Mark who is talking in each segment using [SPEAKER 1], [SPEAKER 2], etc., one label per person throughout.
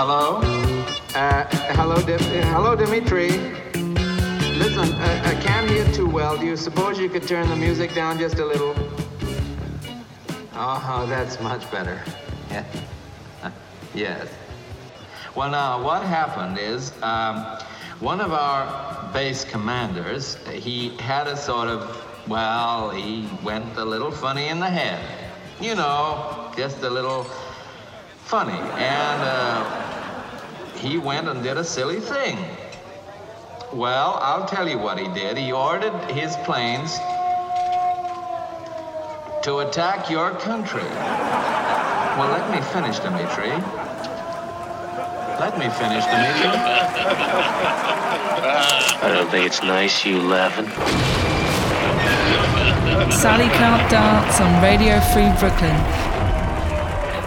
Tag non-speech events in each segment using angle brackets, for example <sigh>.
[SPEAKER 1] hello? Uh, hello, uh, hello, Dimitri. Listen, uh, I can't hear too well. Do you suppose you could turn the music down just a little? Oh, that's much better. Yeah. <laughs> yes. Well, now, what happened is um, one of our base commanders, he had a sort of, well, he went a little funny in the head. You know, just a little funny. And uh, he went and did a silly thing. Well, I'll tell you what he did. He ordered his planes to attack your country. Well, let me finish, Dimitri. Let me finish, Dimitri. <laughs>
[SPEAKER 2] I don't think it's nice you laughing.
[SPEAKER 3] Sally Can't Dance on Radio Free Brooklyn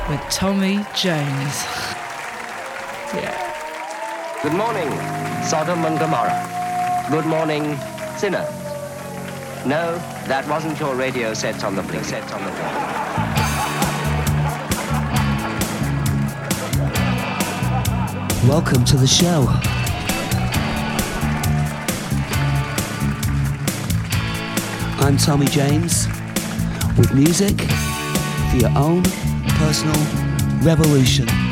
[SPEAKER 3] with Tommy Jones. Yeah.
[SPEAKER 4] Good morning, Sodom and Gomorrah. Good morning, sinner. No, that wasn't your radio set on the blink. Set on the blink.
[SPEAKER 5] Welcome to the show. I'm Tommy James with music for your own personal revolution.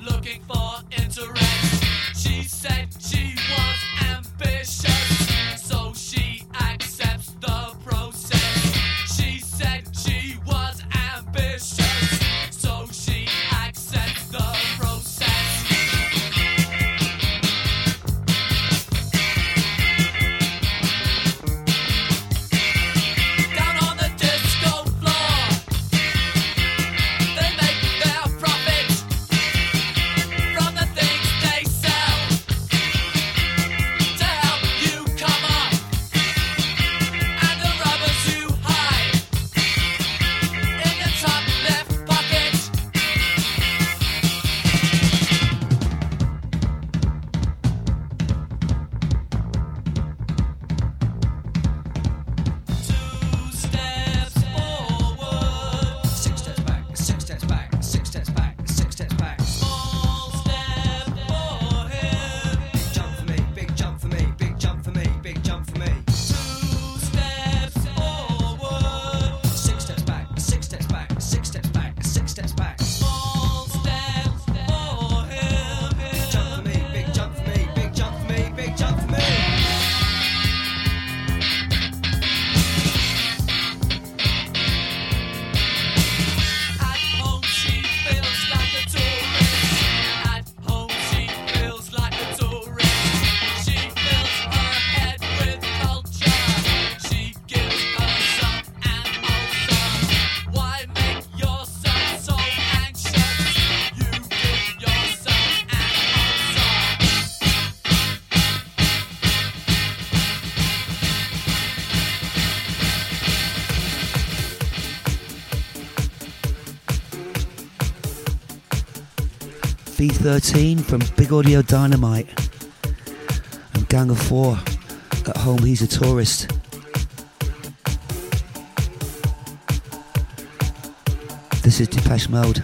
[SPEAKER 6] looking for interest. She said she 13 from
[SPEAKER 7] Big
[SPEAKER 8] Audio Dynamite. And Gang of Four at home, he's a tourist. This is Depeche Mode,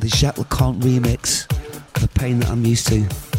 [SPEAKER 8] the Jacques Lu Cont remix, the pain that I'm used to.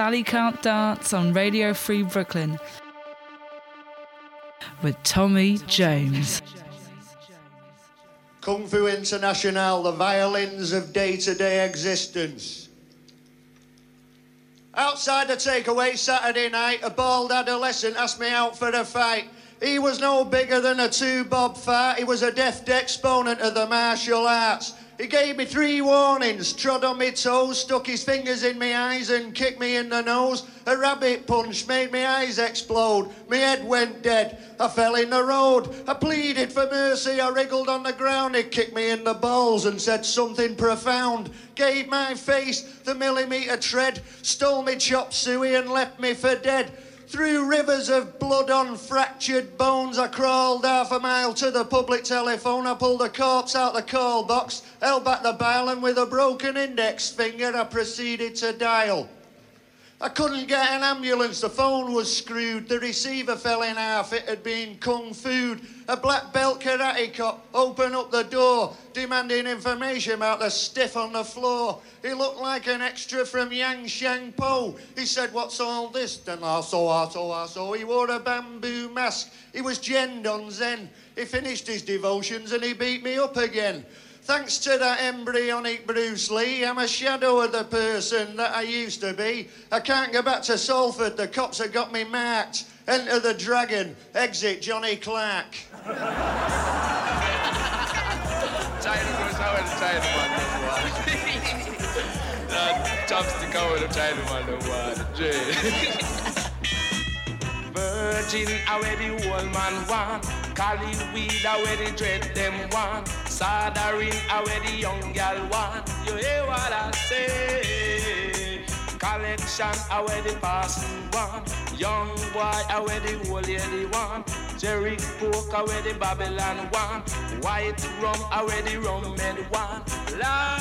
[SPEAKER 3] Sally Can't Dance on Radio Free Brooklyn with Tommy James.
[SPEAKER 9] Kung Fu International, the violins of day to day existence. Outside the takeaway Saturday night, a bald adolescent asked me out for a fight. He was no bigger than a two bob fart. He was a deft exponent of the martial arts. He gave me three warnings, trod on my toes, stuck his fingers in my eyes and kicked me in the nose. A rabbit punch made my eyes explode. My head went dead. I fell in the road. I pleaded for mercy. I wriggled on the ground. He kicked me in the balls and said something profound. Gave my face the millimetre tread. Stole me chop suey and left me for dead. Through rivers of blood on fractured bones, I crawled half a mile to the public telephone. I pulled a corpse out the call box, held back the dial, and with a broken index finger, I proceeded to dial. I couldn't get an ambulance, the phone was screwed, the receiver fell in half, it had been kung fu. A black belt karate cop opened up the door, demanding information about the stiff on the floor. He looked like an extra from Yang Shang Po. He said, What's all this? Then ah, I saw, ah, I saw, ah, I saw. He wore a bamboo mask. He was Jen on Zen. He finished his devotions and he beat me up again. Thanks to that embryonic Bruce Lee, I'm a shadow of the person that I used to be. I can't go back to Salford, the cops have got me marked. Enter the dragon, exit Johnny
[SPEAKER 10] Clarke. One. One. Virgin, man one. Calling weed, dread them one. Soldering, wear the young gal one. You hear what I say? Collection, wear the passing one. Young boy, wear the old lady one. Jerry Coke, wear the Babylon one. White rum, wear the rum med one. La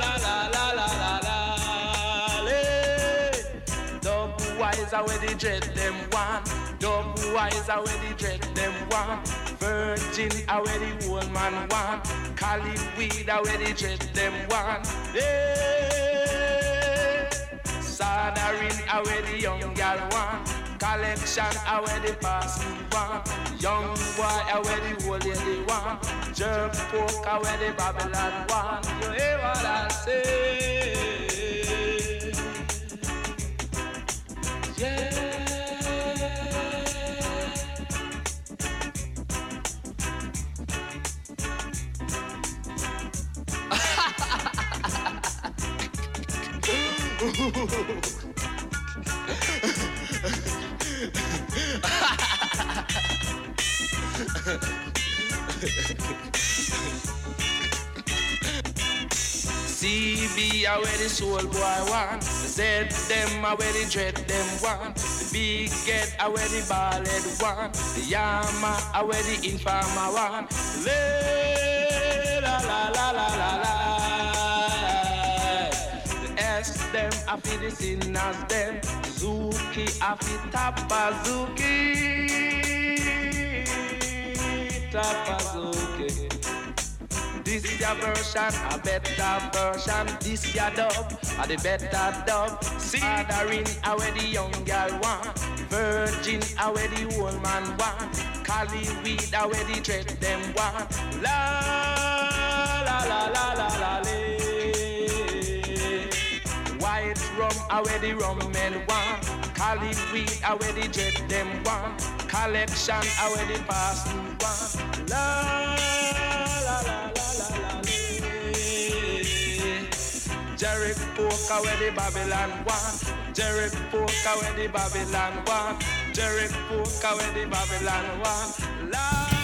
[SPEAKER 10] la la la la la la. lay. Double wise, I the dread them one. Double wise, I the dread them one. Virgin, I wear the old man one. Cali weed, I wear the dread them one. Yeah. Soldering, I wear the young gal one. Collection, I wear the passing one. Young boy, I wear the old lady one. Jerk pork, wear the Babylon one. You hear what I say? CB are where the soul boy want. Z them are where the dread them want. The big get are where the ball head want. The yama are where the informer want. La la la la la la. The S them are for the sinners them. Zuki are for tapazuki. Tapazuki. This is your version, a better version. This your dub, a the better dub. Fathering, a where the young girl want. Virgin, a where the old man want. Cali weed, a where the dread them want. La la la la la la la. Rum, a where the rum men want. Cali weed, a where the dread them want. Collection, a where the parson want. La la la la. Jerry Poker where the Babylon want. Jerry Poker where the Babylon want. Jerry Poker where the Babylon want. La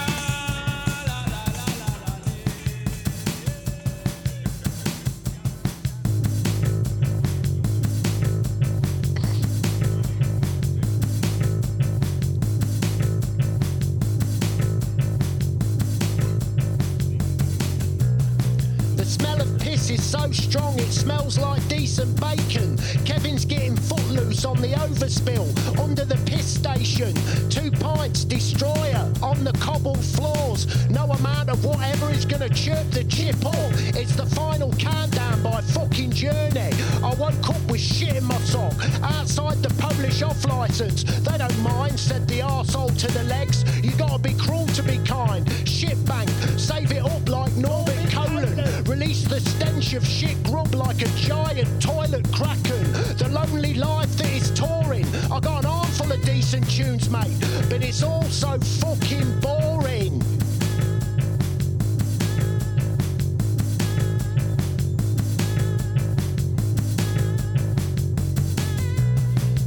[SPEAKER 11] so strong it smells like decent bacon. Kevin's getting footloose on the overspill under the piss station. Two pints destroyer on the cobbled floors. No amount of whatever is gonna chirp the chip up. It's the final countdown by fucking journey. I woke up with shit in my sock outside the Polish off license. They don't mind, said the arsehole to the legs. You gotta be cruel to be kind. Shit bank, save it up like Norbert Colon. Release the stench of shit grub like a giant toilet kraken. The lonely life that is touring. I got an armful of decent tunes, mate, but it's all so fucking boring.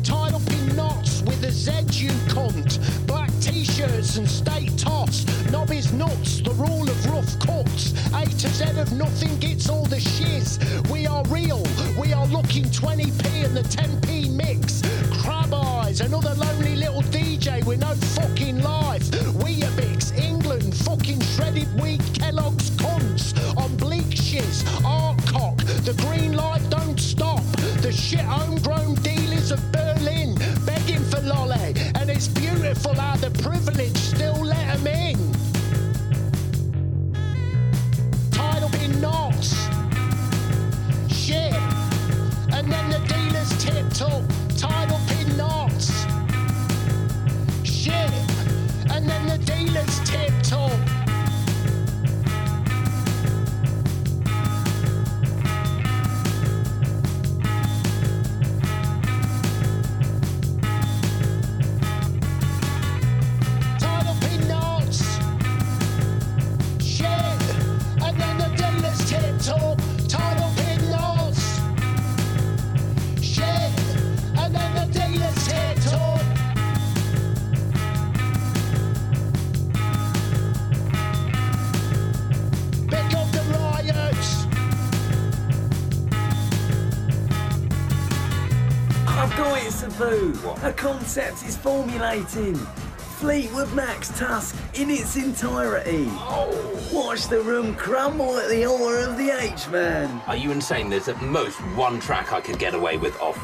[SPEAKER 11] Tied up in knots with a Z, you cunt. Black t-shirts and state toss. Nobby's nuts, the rule of rough cuts. A to Z of nothing gets all the shiz. We are real, we are looking 20p and the 10p mix. Crab eyes, another lonely little DJ with no fucking life. Weetabix, England, fucking shredded wheat, Kellogg's cunts. On bleak shiz, art cock, the green light don't stop. The shit homegrown
[SPEAKER 8] Sabu. A concept is formulating. Fleetwood Mac's Tusk in its entirety. Watch the room crumble at the aura of the H-Man.
[SPEAKER 12] Are you insane? There's at most one track I could get away with off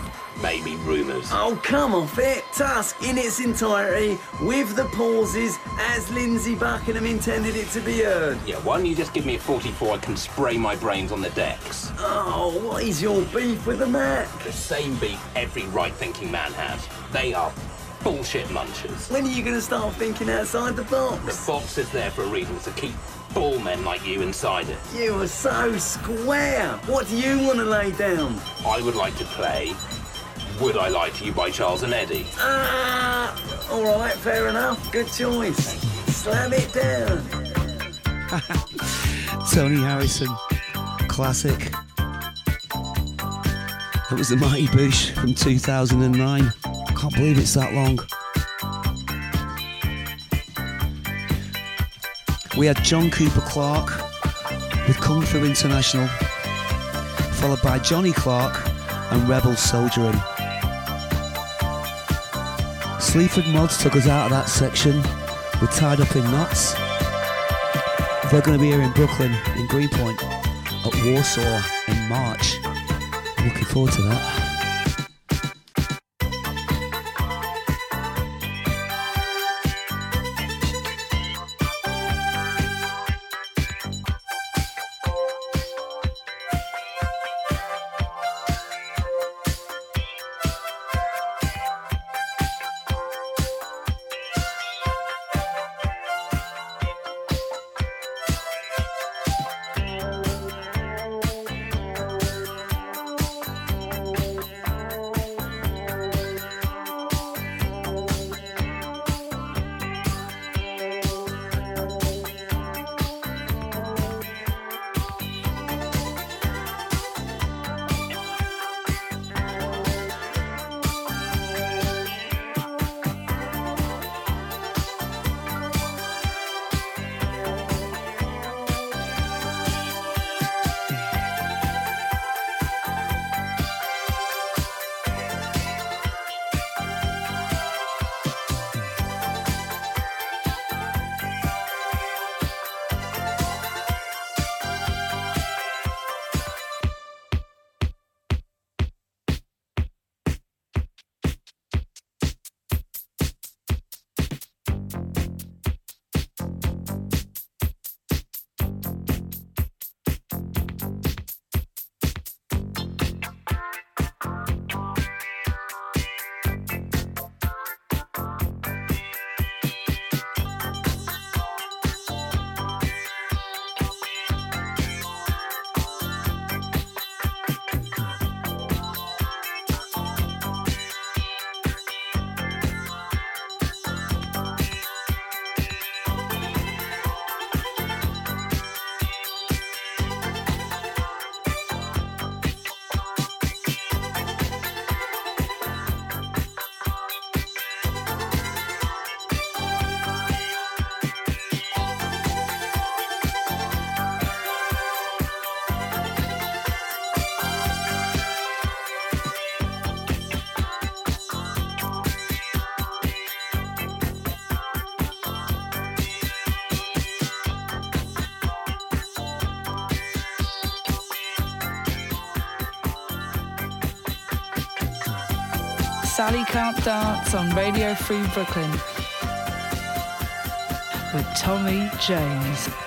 [SPEAKER 12] rumours.
[SPEAKER 8] Oh, come off it. Tusk in its entirety, with the pauses, as Lindsey Buckingham intended it to be heard.
[SPEAKER 12] Yeah, why don't you just give me a 44? I can spray my brains on the decks.
[SPEAKER 8] Oh, what is your beef with the Mac?
[SPEAKER 12] The same beef every right-thinking man has. They are bullshit munchers.
[SPEAKER 8] When are you going to start thinking outside the box?
[SPEAKER 12] The box is there for a reason to keep ball men like you inside it.
[SPEAKER 8] You are so square. What do you want to lay down?
[SPEAKER 12] I would like to play Would I Lie to You by Charles and Eddie.
[SPEAKER 8] Ah, all right, fair enough. Good choice. Slam it down. <laughs>
[SPEAKER 13] Tony Harrison, classic.
[SPEAKER 8] That was the Mighty Boosh from 2009. Can't believe it's that long. We had John Cooper Clarke with Kung Fu International, followed by Johnny Clarke and Rebel Soldiering. Sleaford Mods took us out of that section We're Tied Up in Knots. They're going to be here in Brooklyn, in Greenpoint, at Warsaw in March. Looking forward to that.
[SPEAKER 3] Sally Can't Dance on Radio Free Brooklyn with Tommy James.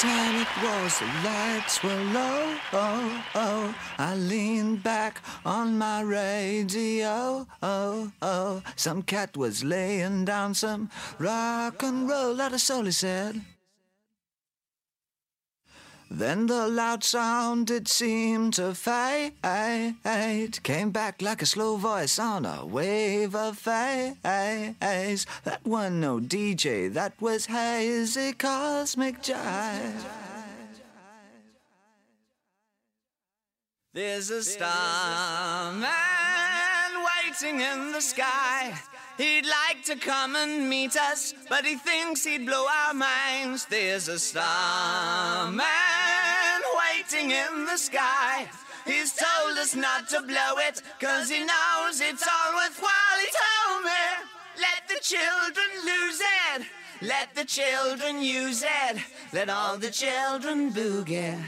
[SPEAKER 14] Time it was, the lights were low. Oh, oh. I leaned back on my radio. Oh, oh. Some cat was laying down some rock and roll. That is all he said. Then the loud sound it seemed to fade. Came back like a slow voice on a wave of phase. That wasn't no DJ, that was hazy cosmic jive. There's a starman waiting in the sky. He'd like to come and meet us, but he thinks he'd blow our minds. There's a starman waiting in the sky. He's told us not to blow it, cause he knows it's all worthwhile. He told me, let the children lose it. Let the children use it. Let all the children boogie.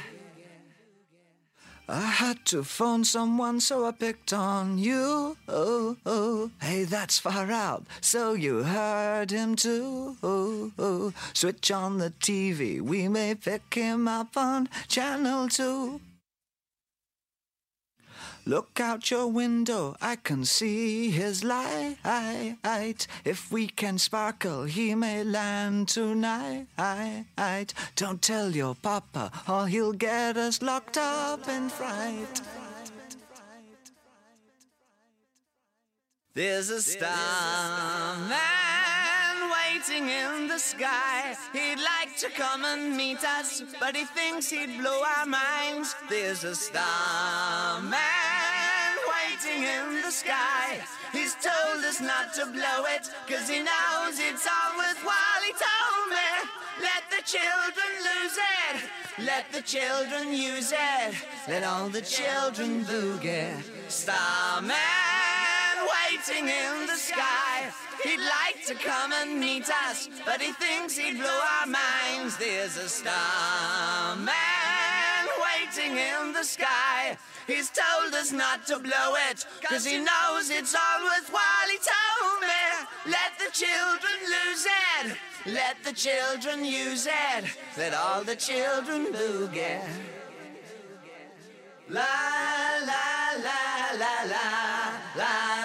[SPEAKER 14] I had to phone someone, so I picked on you. Oh, oh, hey, that's far out. So you heard him too. Oh, oh. Switch on the TV, we may pick him up on channel two. Look out your window, I can see his light. If we can sparkle, he may land tonight. Don't tell your papa, or he'll get us locked up in fright. There's a starman waiting in the sky. He'd like to come and meet us, but he thinks he'd blow our minds. There's a starman waiting in the sky. He's told us not to blow it, cause he knows it's all worthwhile. He told me, let the children lose it. Let the children use it. Let all the children boogie. Starman waiting in the sky. He'd like to come and meet us, but he thinks he'd blow our minds. There's a starman waiting in the sky. He's told us not to blow it, cause he knows it's all worthwhile. He told me, let the children lose it. Let the children use it. Let all the children boogie. La la la la la la la.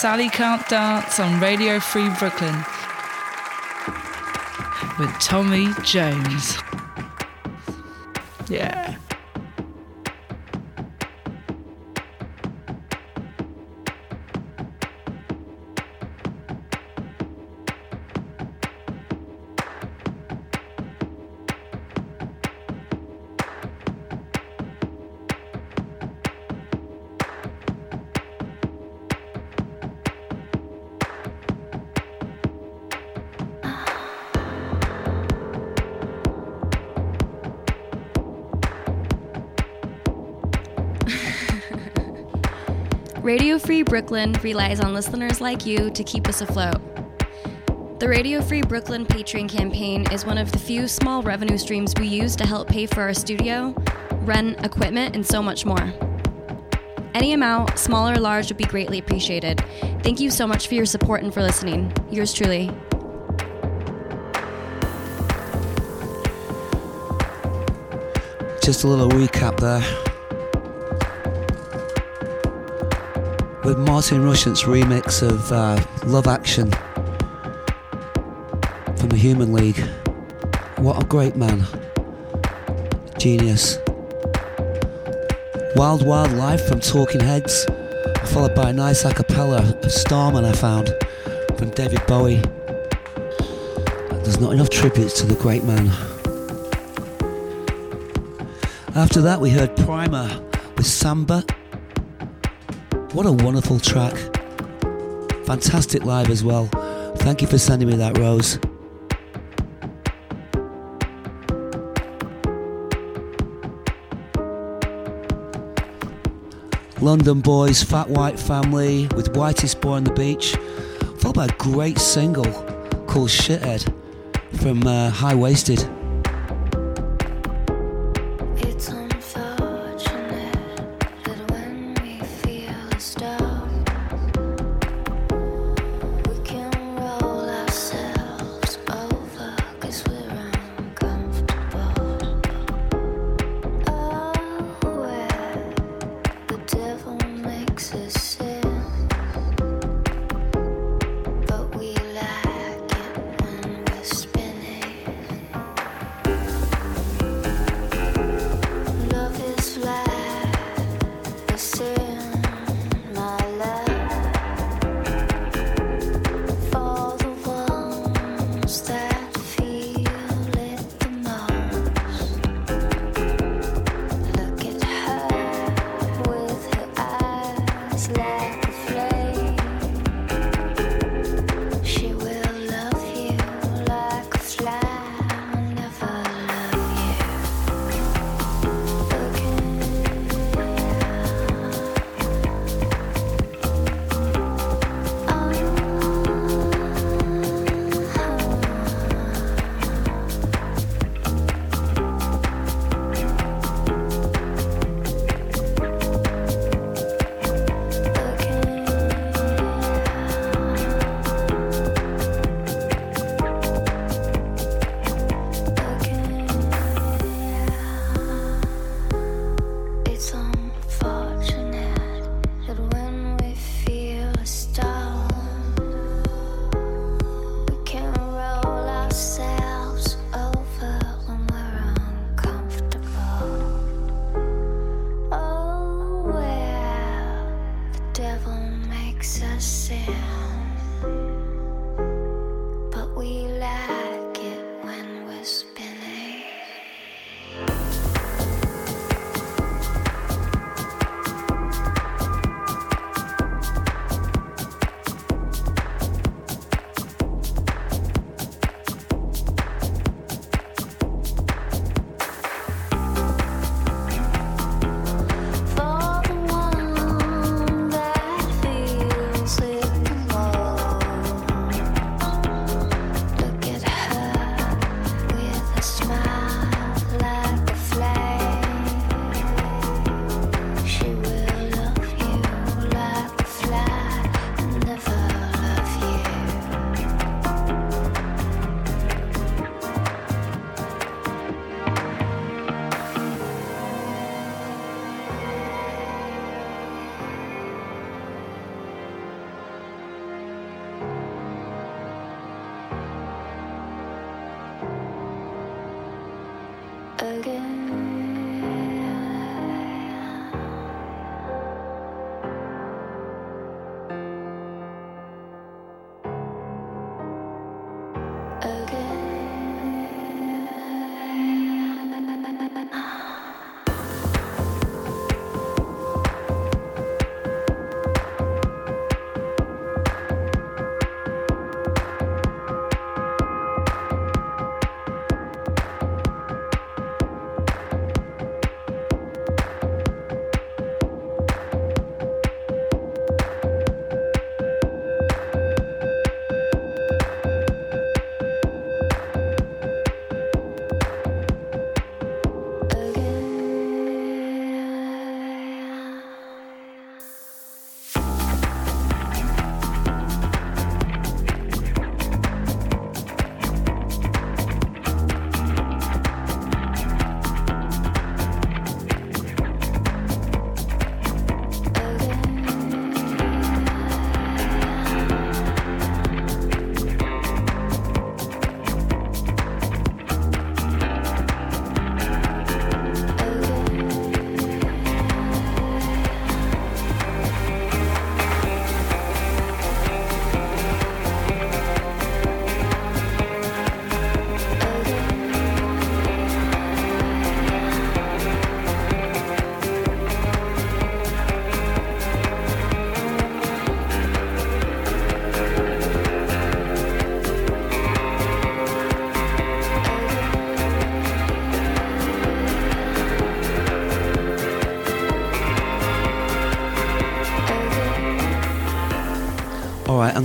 [SPEAKER 3] Sally Can't Dance on Radio Free Brooklyn with Tommy Jones. Yeah.
[SPEAKER 15] Brooklyn relies on listeners like you to keep us afloat. The Radio Free Brooklyn Patreon campaign is one of the few small revenue streams we use to help pay for our studio, rent, equipment, and so much more. Any amount, small or large, would be greatly appreciated. Thank you so much for your support and for listening. Yours truly.
[SPEAKER 8] Just a little recap there. With Martin Rushent's remix of uh, Love Action from the Human League. What a great man. Genius. Wild Wild Life from Talking Heads, followed by a nice a cappella of Starman I found from David Bowie. There's not enough tributes to the great man. After that, we heard Primer with Samba. What a wonderful track. Fantastic live as well. Thank you for sending me that, Rose. London Boys, Fat White Family with Whitest Boy on the Beach. Followed by a great single called Shithead from uh, High Waisted.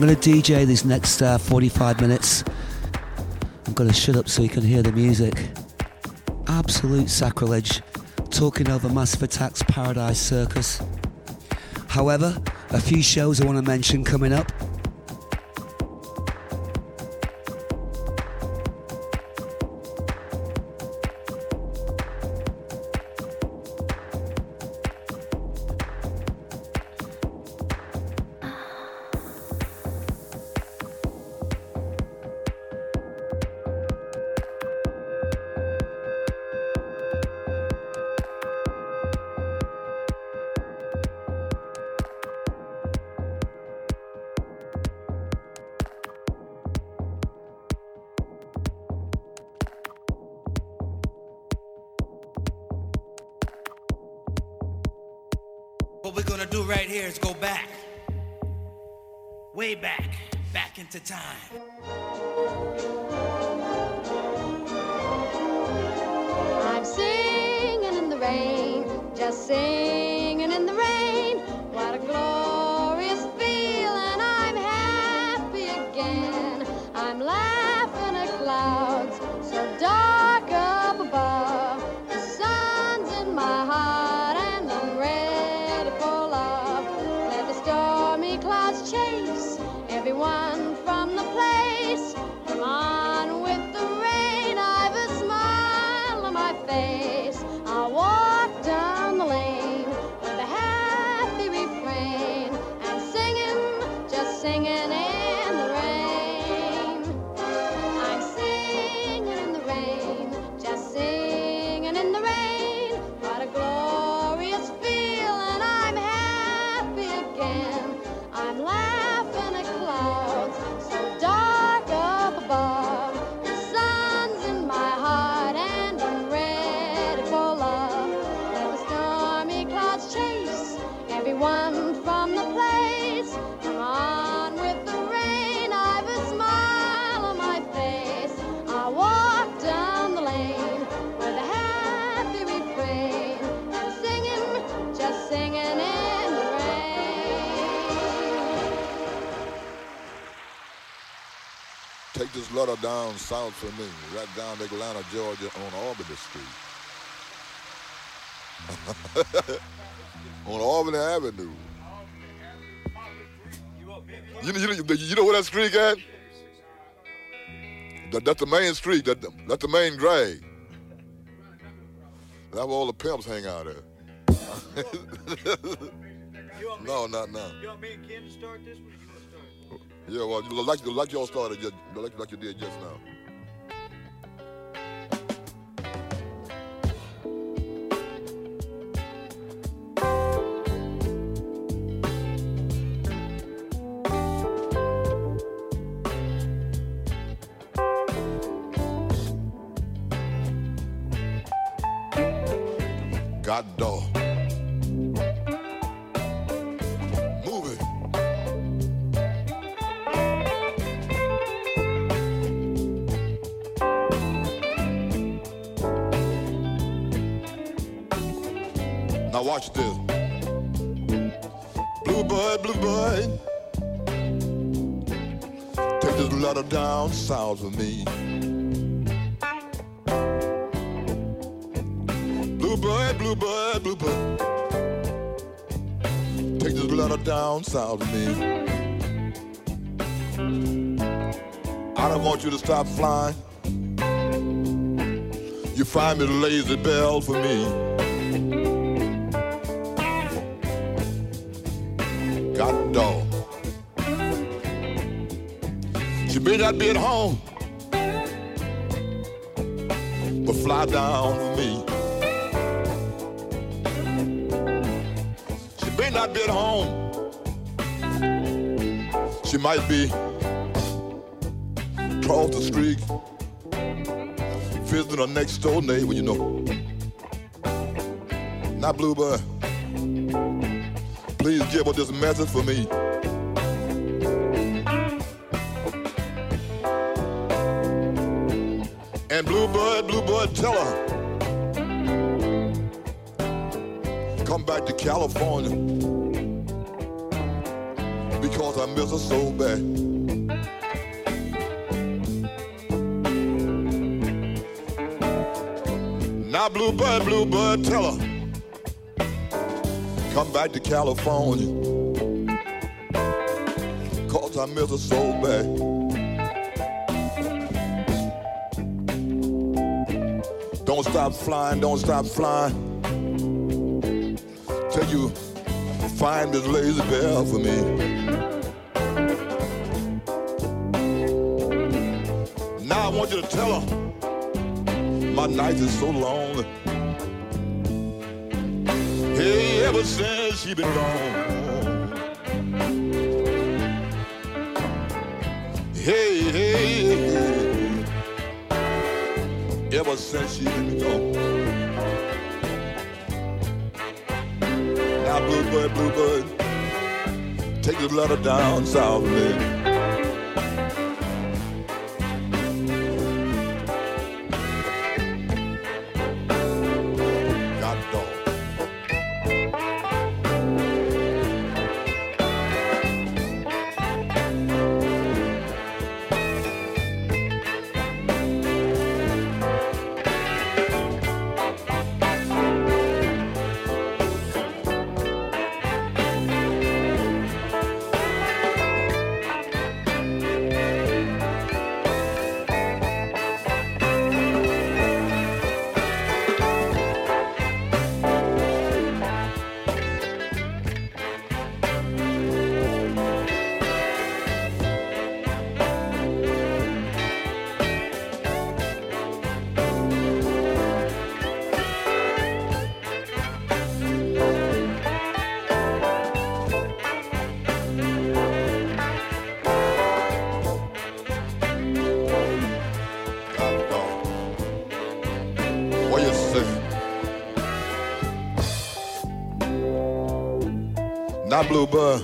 [SPEAKER 16] Going to DJ these next uh, 45 minutes. I'm going to shut up so you can hear the music. Absolute sacrilege. Talking over Massive Attack's Paradise Circus. However, a few shows I want to mention coming up.
[SPEAKER 17] South for me, right down to Atlanta, Georgia, on Albany Street. <laughs> on Albany Avenue. You, know- you, know- you know where that street at? That, that's the main street. That, that's the main drag. That's where all the pimps hang out at. <laughs> no, not now.
[SPEAKER 18] You want me and Ken to start this one? you wanna start?
[SPEAKER 17] Yeah, well, like, like y'all started, like, like you did just now. South for me. Bluebird, bluebird, bluebird. Take this letter down south for me. I don't want you to stop flying. You find me the lazy bell for me. God dog. She may not be at home, might be across the street, visiting our next door neighbor, you know. Not Bluebird. Please give her this message for me. And Bluebird, Bluebird, tell her. Come back to California. Because I miss her so bad. To California. Cause I miss her so bad. Don't stop flying, don't stop flying. Till you find this lazy bell for me. Now I want you to tell her my nights is so long. She been gone. Hey, hey, hey. Ever since she been gone. Now, Bluebird, Bluebird, take this letter down south of Bluebird.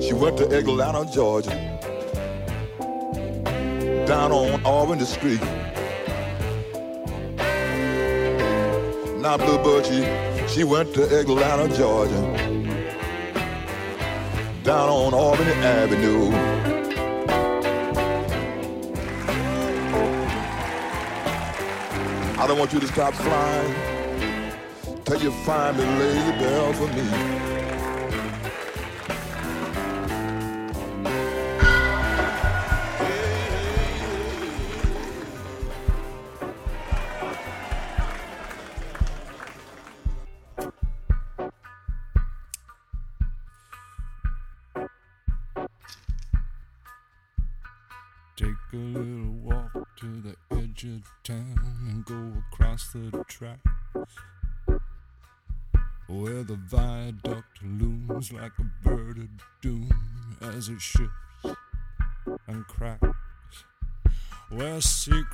[SPEAKER 17] She went to Atlanta, Georgia. Down on Auburn Street. Now Bluebird, she, she went to Atlanta, Georgia. Down on Auburn Avenue. I don't want you to stop flying till you find the lazy bell for me.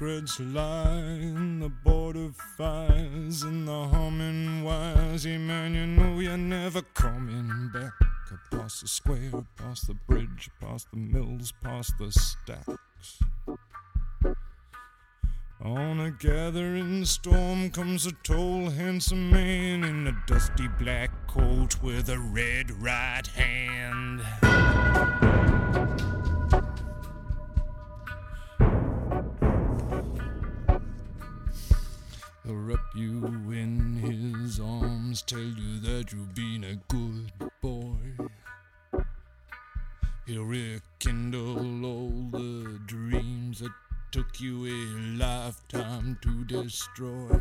[SPEAKER 19] Lie in the border fires and the humming wires. Yeah, man, you know you're never coming back. Across the square, past the bridge, past the mills, past the stacks. On a gathering storm comes a tall, handsome man in a dusty black coat with a red right hand. You in his arms, tell you that you've been a good boy. He'll rekindle all the dreams that took you a lifetime to destroy.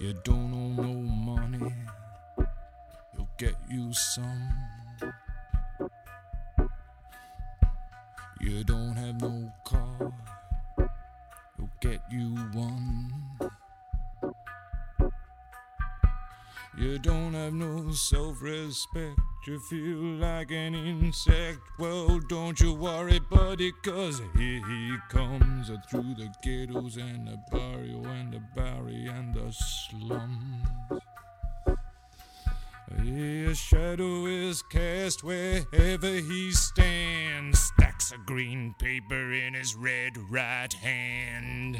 [SPEAKER 19] You don't owe no money, he'll get you some. You don't have no car, he'll get you one. You don't have no self respect, you feel like an insect. Well, don't you worry, buddy, cause here he comes through the ghettos and the barrio and the bowery and the slums. His shadow is cast wherever he stands. Stacks of green paper in his red right hand.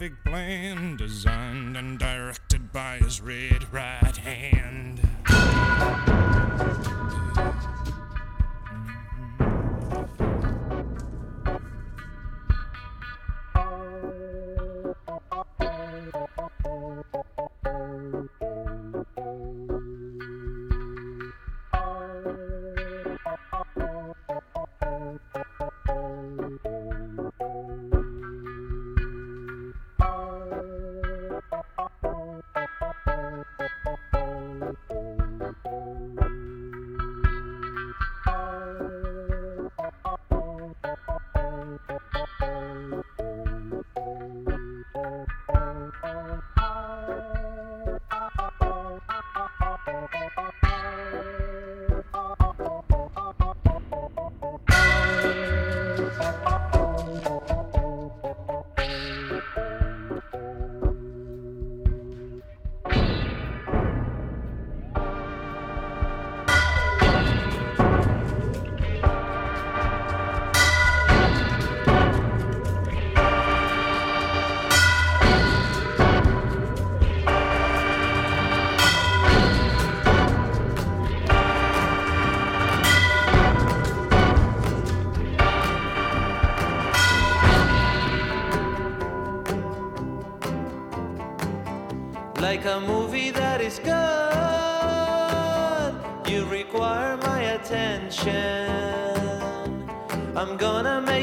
[SPEAKER 19] Catastrophic plan, designed and directed by his red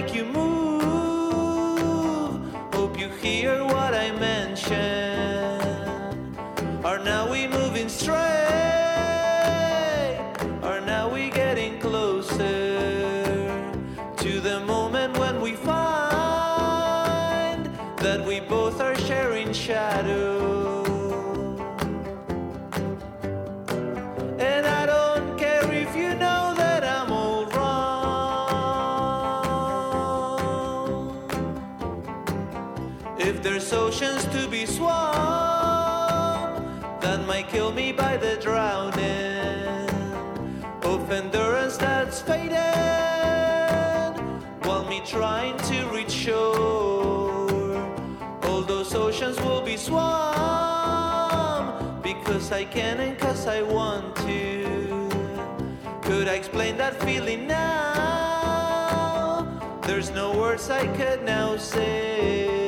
[SPEAKER 20] make you move. Hope you hear what I mention. Are now we moving straight? kill me by the drowning. Of endurance that's faded, while me trying to reach shore. All those oceans will be swam because I can and cause I want to. Could I explain that feeling now? There's no words I could now say.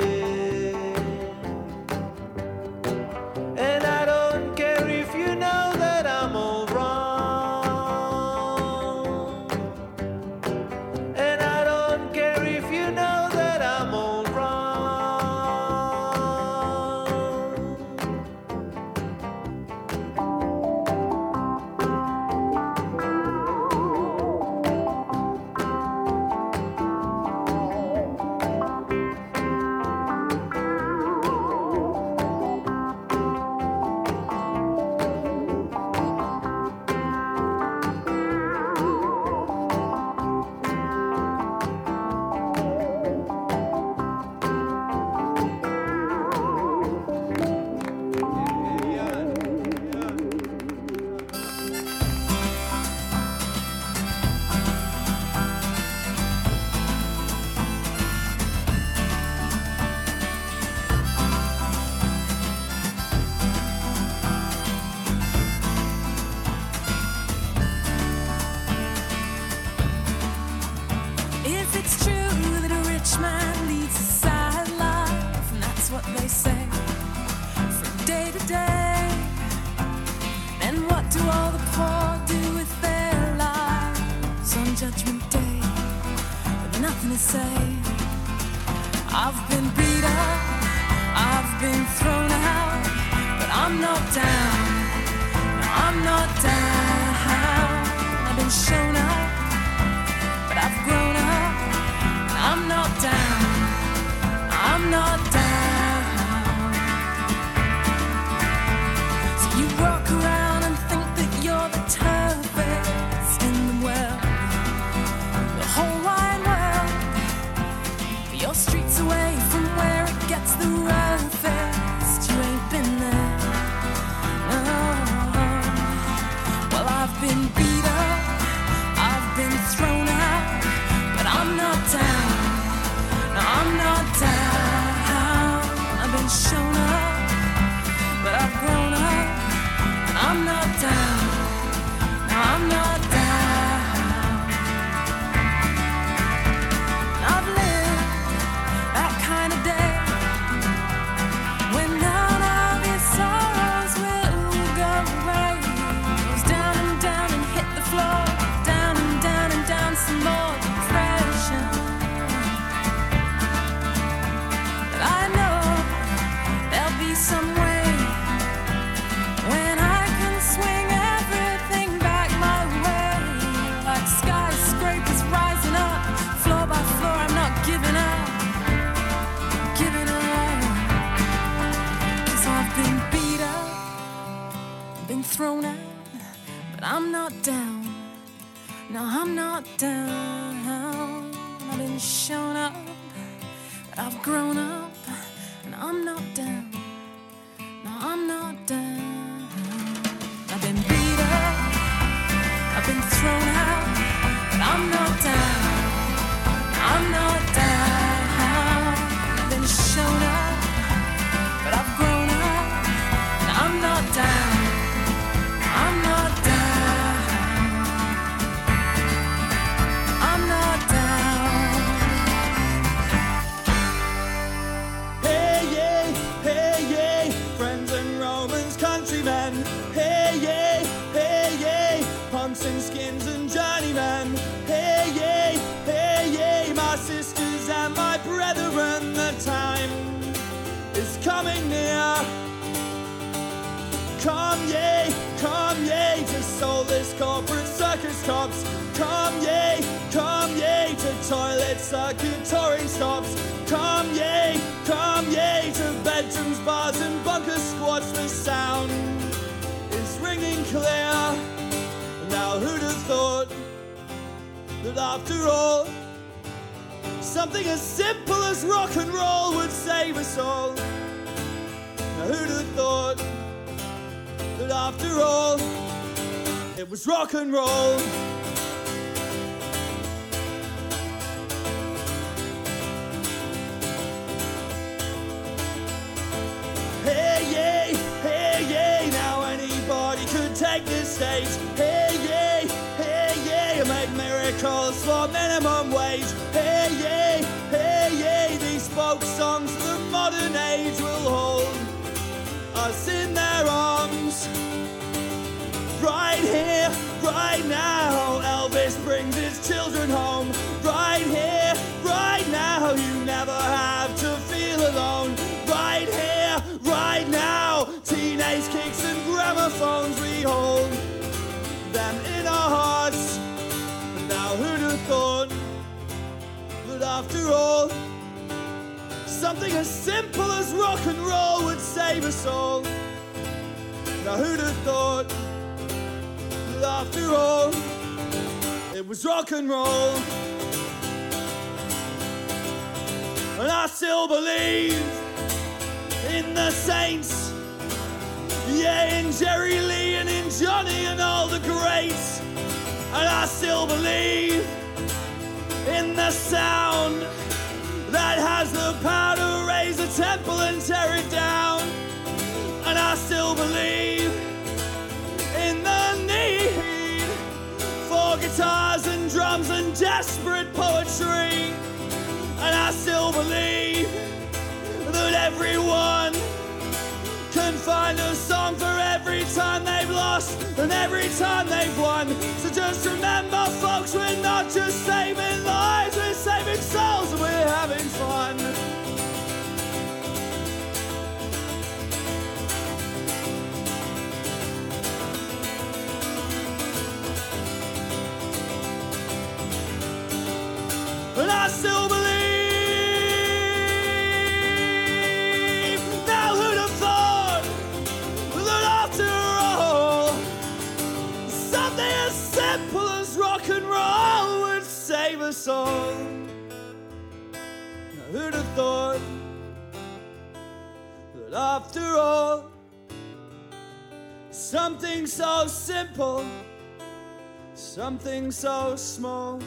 [SPEAKER 21] Something so small,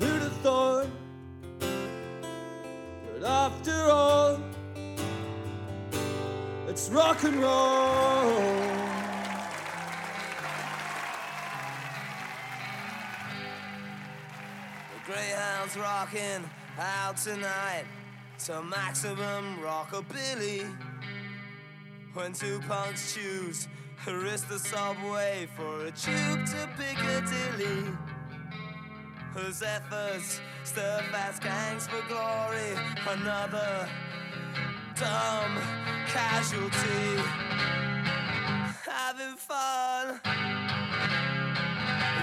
[SPEAKER 21] who'd have thought? But after all, it's rock and roll.
[SPEAKER 5] The Greyhound's rocking out tonight to maximum rockabilly. When two punks choose Risk the subway for a tube to Piccadilly. Whose efforts stir fast gangs for glory. Another dumb casualty. Having fun.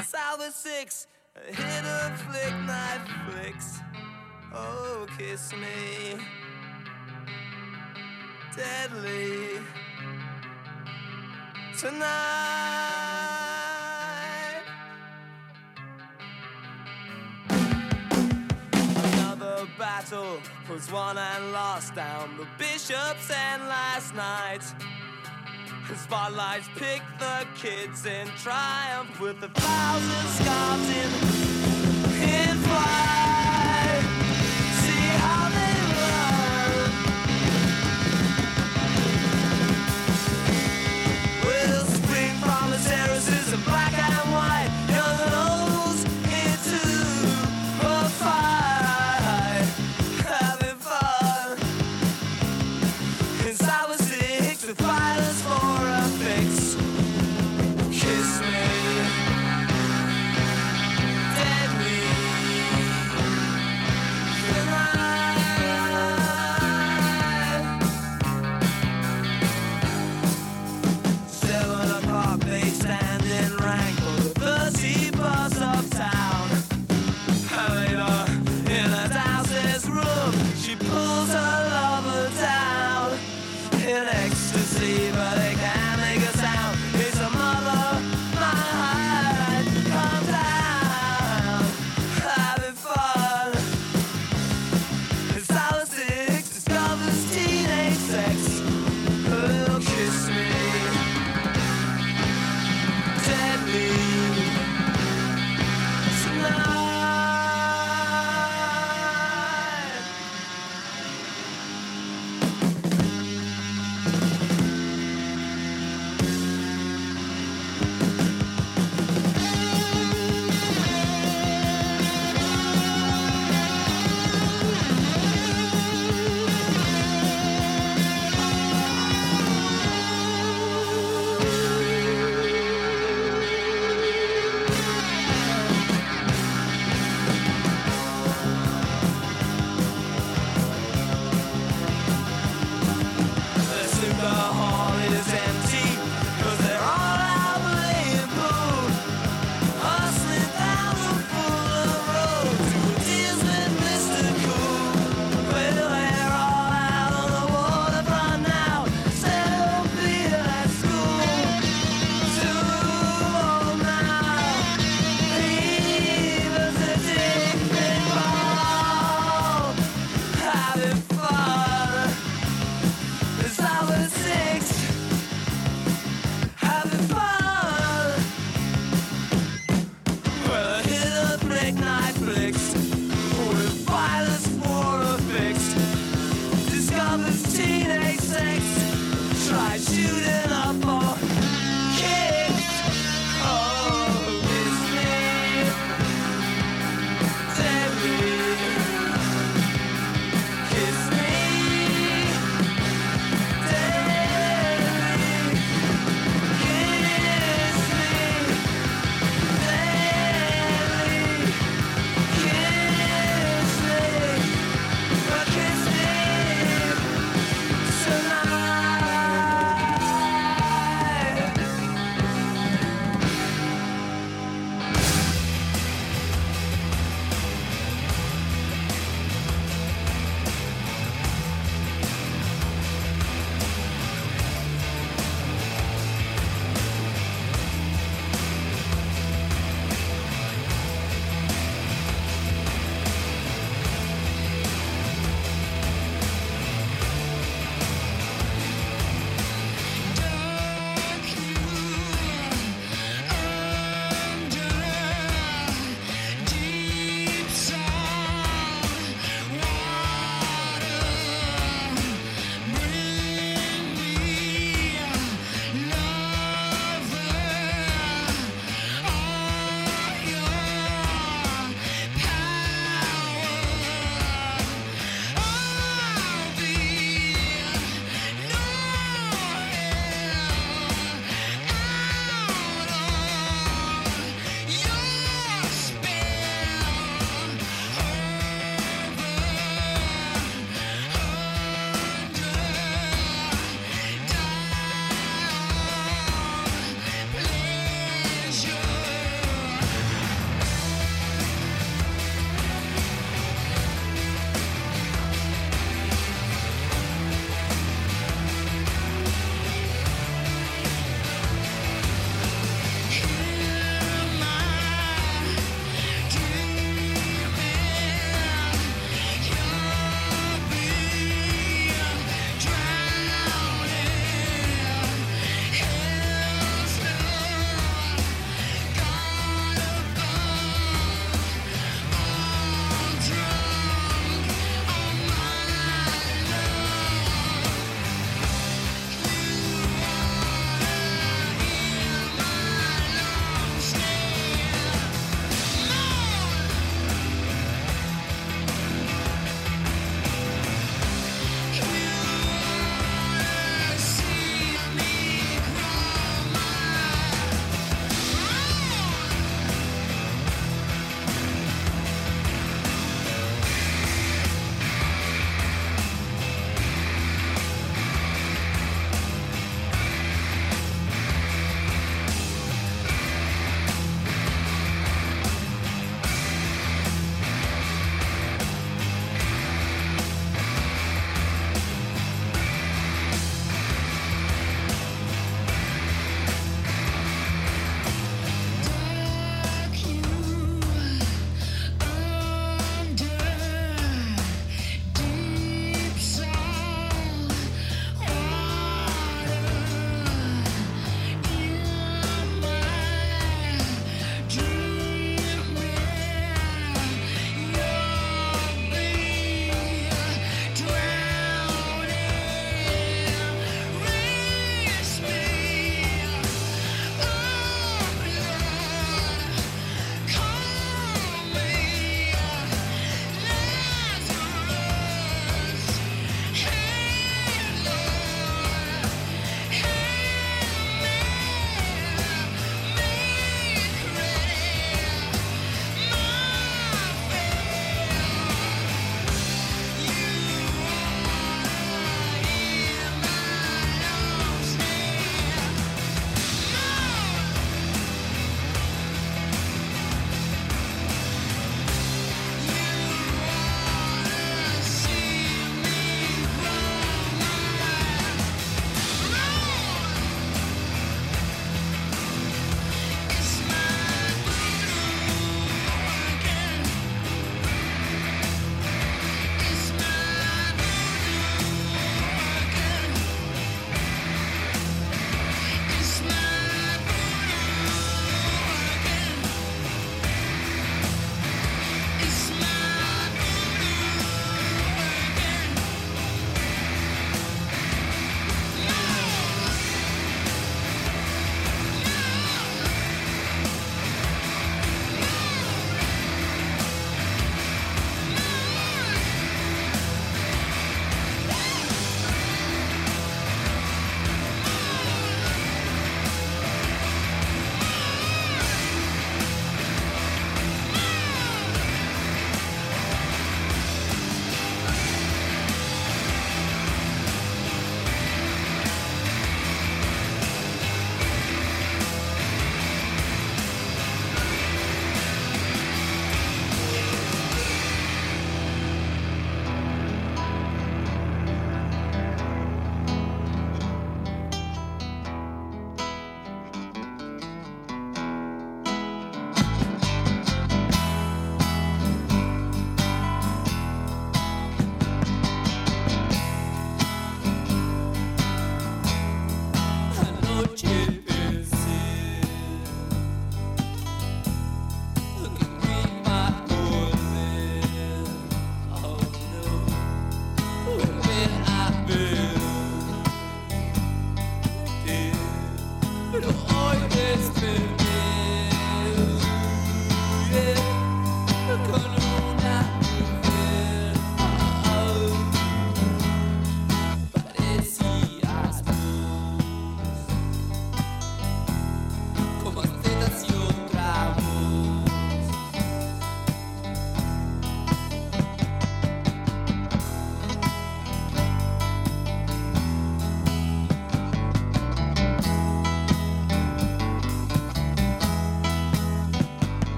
[SPEAKER 5] It's hour six. A hit a flick, knife flicks. Oh, kiss me. Deadly tonight. Another battle was won and lost down the bishops and last night. The spotlights pick the kids in triumph with a thousand scarves in, in flight.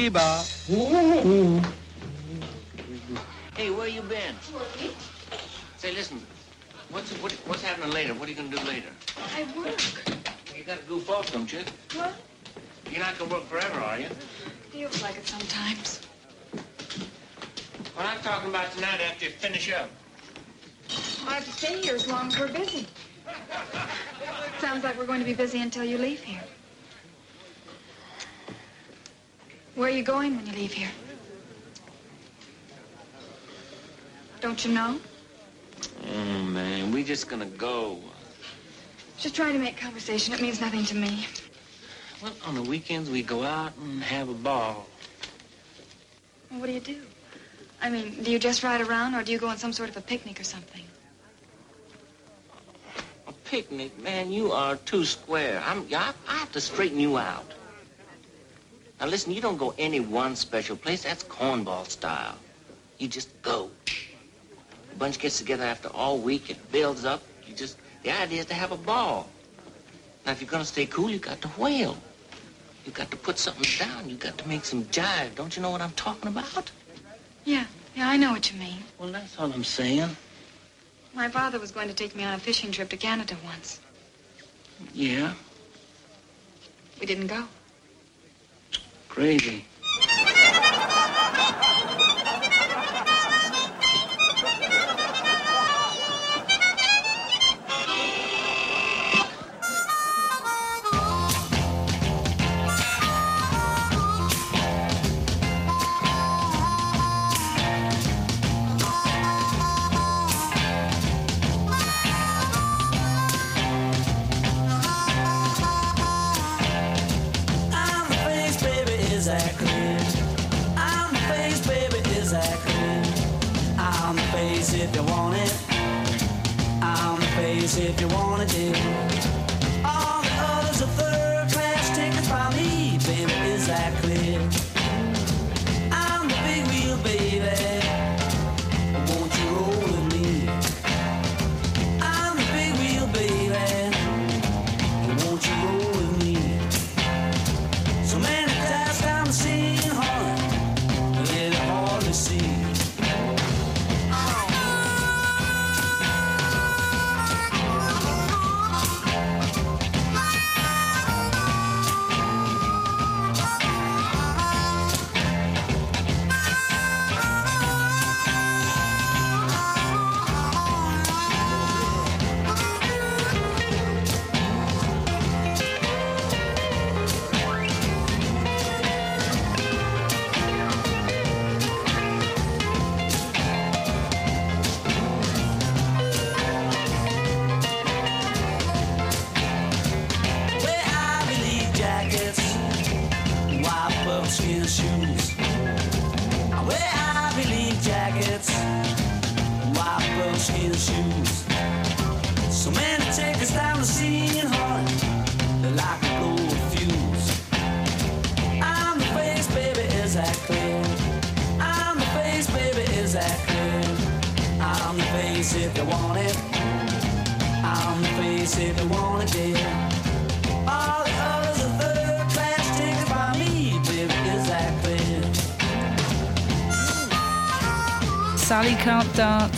[SPEAKER 17] Doo dee ba.
[SPEAKER 22] Hey, where you been? Say, listen. What's what, what's happening later? What are you gonna do later?
[SPEAKER 23] I work.
[SPEAKER 22] You gotta goof off, don't you?
[SPEAKER 23] What?
[SPEAKER 22] You're not gonna work forever, are you?
[SPEAKER 23] Feels like it sometimes.
[SPEAKER 22] What I'm talking about tonight after you finish up.
[SPEAKER 23] I have to stay here as long as we're busy. Sounds like we're going to be busy until you leave here. Where are you going when you leave here? Don't you know?
[SPEAKER 22] Oh man, we just gonna go.
[SPEAKER 23] Just trying to make conversation. It means nothing to me.
[SPEAKER 22] Well, on the weekends we go out and have a ball.
[SPEAKER 23] Well, what do you do? I mean, do you just ride around or do you go on some sort of a picnic or something?
[SPEAKER 22] A picnic, man. You are too square. I'm. I, I have to straighten you out. Now listen, you don't go any one special place. That's cornball style. You just go. The bunch gets together after all week. It builds up. You just. The idea is to have a ball. Now, if you're gonna stay cool, you got to whale. You got to put something down. You got to make some jive. Don't you know what I'm talking about?
[SPEAKER 23] Yeah, yeah, I know what you mean.
[SPEAKER 22] Well, that's all I'm saying.
[SPEAKER 23] My father was going to take me on a fishing trip to Canada once.
[SPEAKER 22] Yeah,
[SPEAKER 23] We didn't go.
[SPEAKER 22] Crazy.
[SPEAKER 5] If you want it,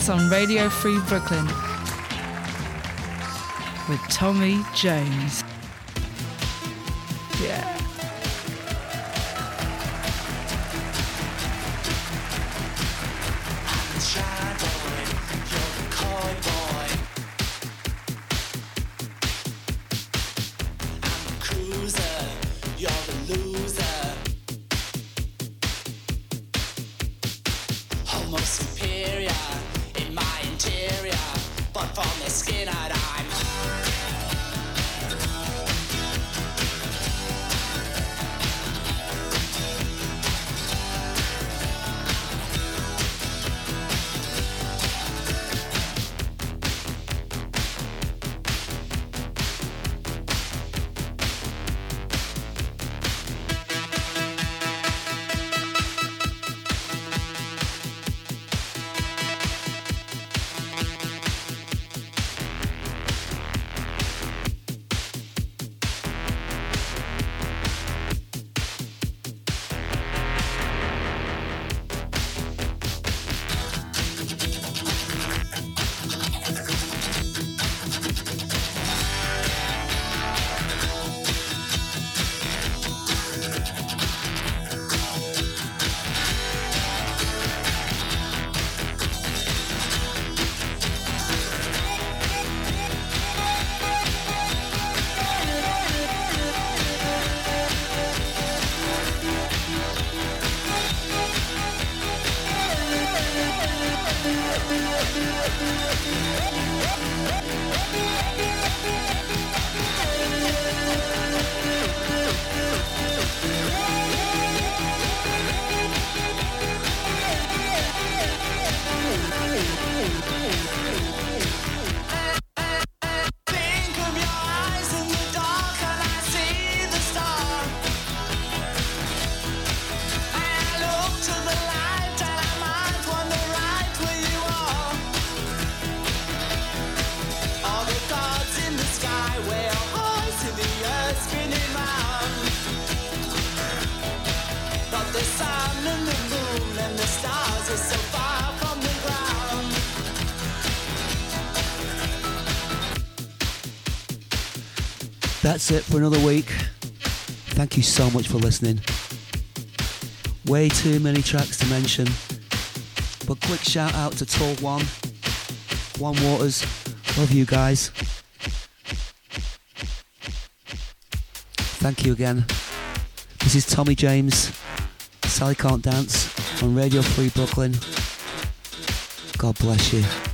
[SPEAKER 3] Can't on Radio Free Brooklyn with Tommy James.
[SPEAKER 13] that's it for another week. Thank you so much for listening. Way too many tracks to mention, but quick shout out to Tall One, One Waters. Love you guys. Thank you again. This is Tommy James, Sally Can't Dance on Radio Free Brooklyn. God bless you.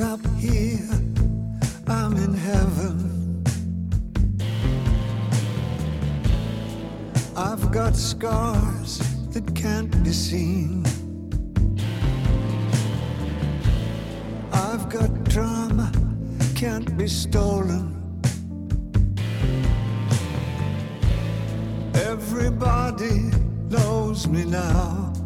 [SPEAKER 24] up here, I'm in heaven. I've got scars that can't be seen. I've got drama, can't be stolen. Everybody knows me now.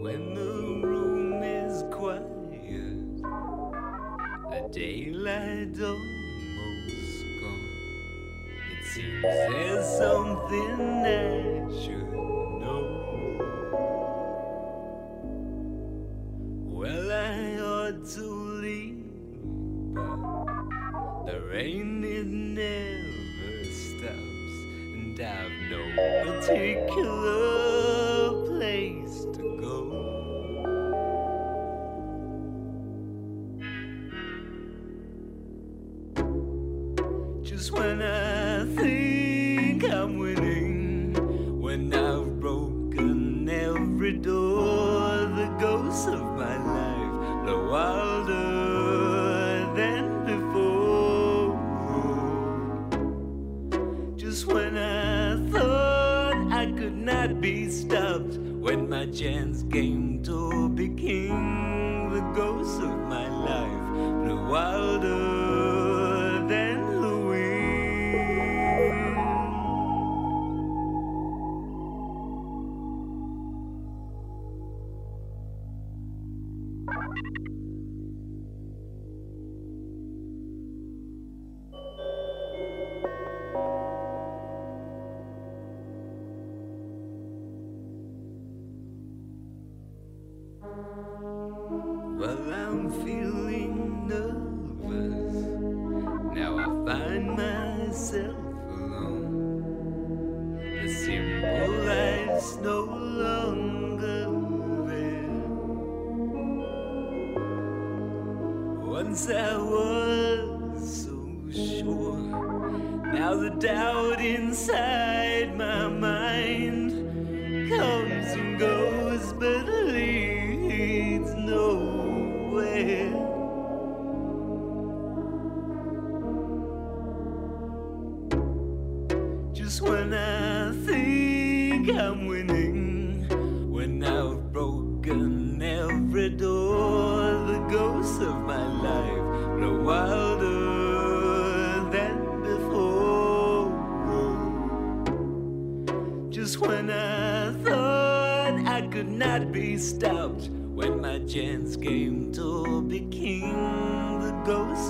[SPEAKER 25] when the room is quiet, the daylight almost gone. It seems there's something natural. Now the doubt inside my mind. Comes chance came to be king, the ghost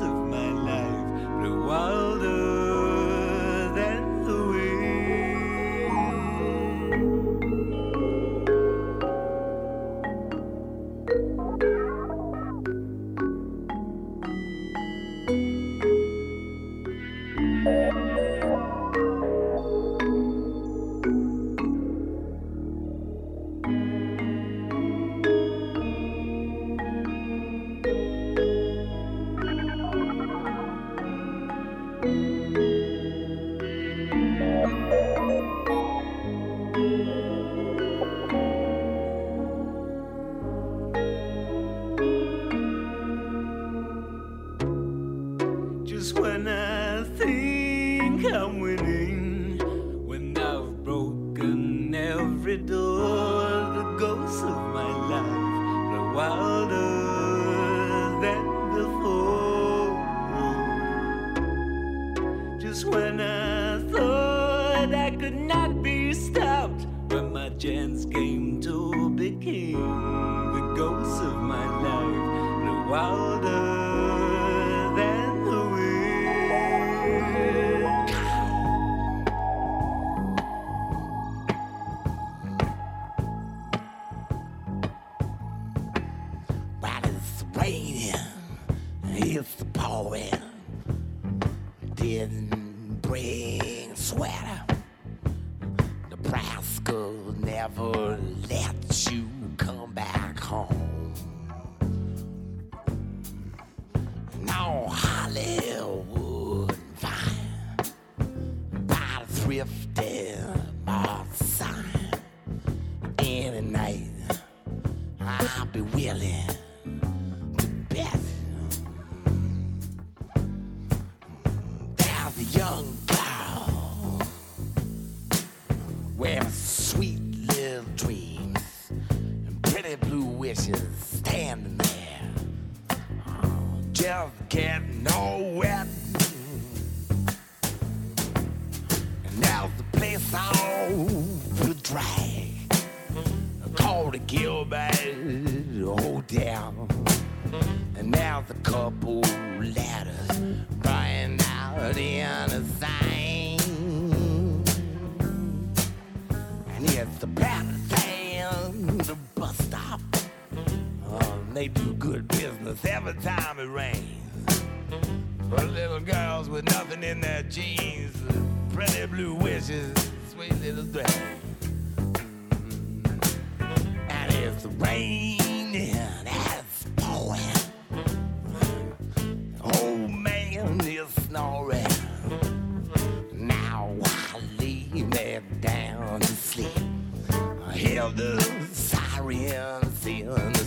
[SPEAKER 25] of the
[SPEAKER 26] siren,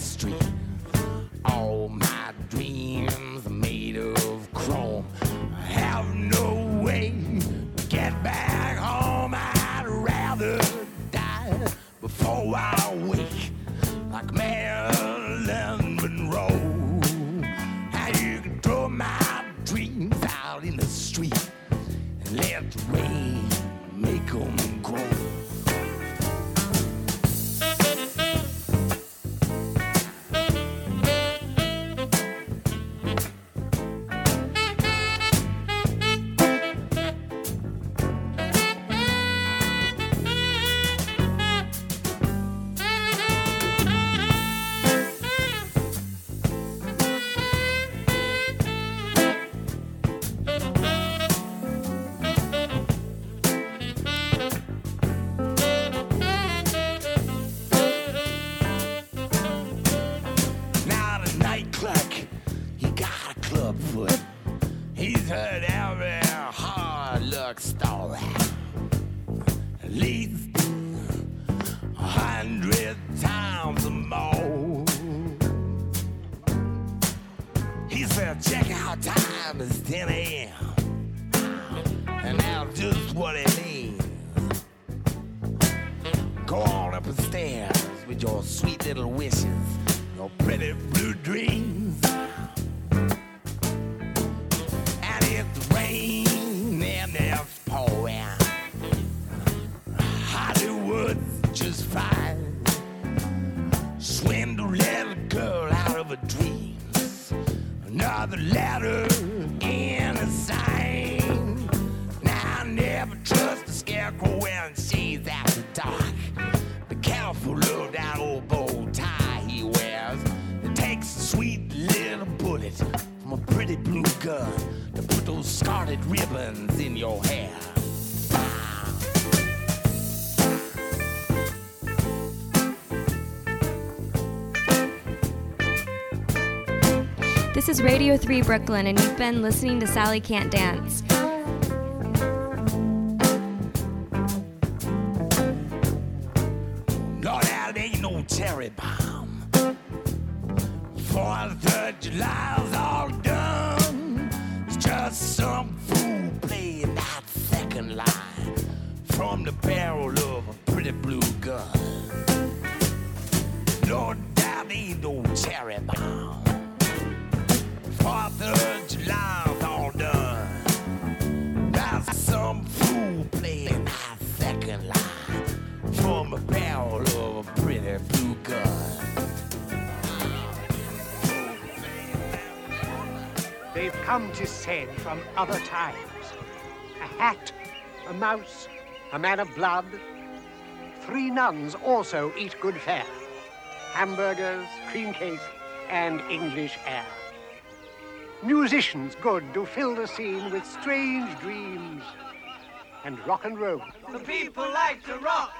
[SPEAKER 26] is
[SPEAKER 15] Radio Free Brooklyn, and you've been listening to Sally Can't Dance.
[SPEAKER 27] man of blood. Three nuns also eat good fare hamburgers, cream cake, and English air. Musicians good do fill the scene with strange dreams and rock and roll.
[SPEAKER 5] Some people like to rock,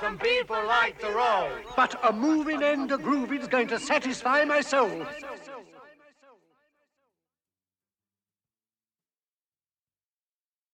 [SPEAKER 5] some people like to roll.
[SPEAKER 27] But a moving end, a groove is going to satisfy my soul.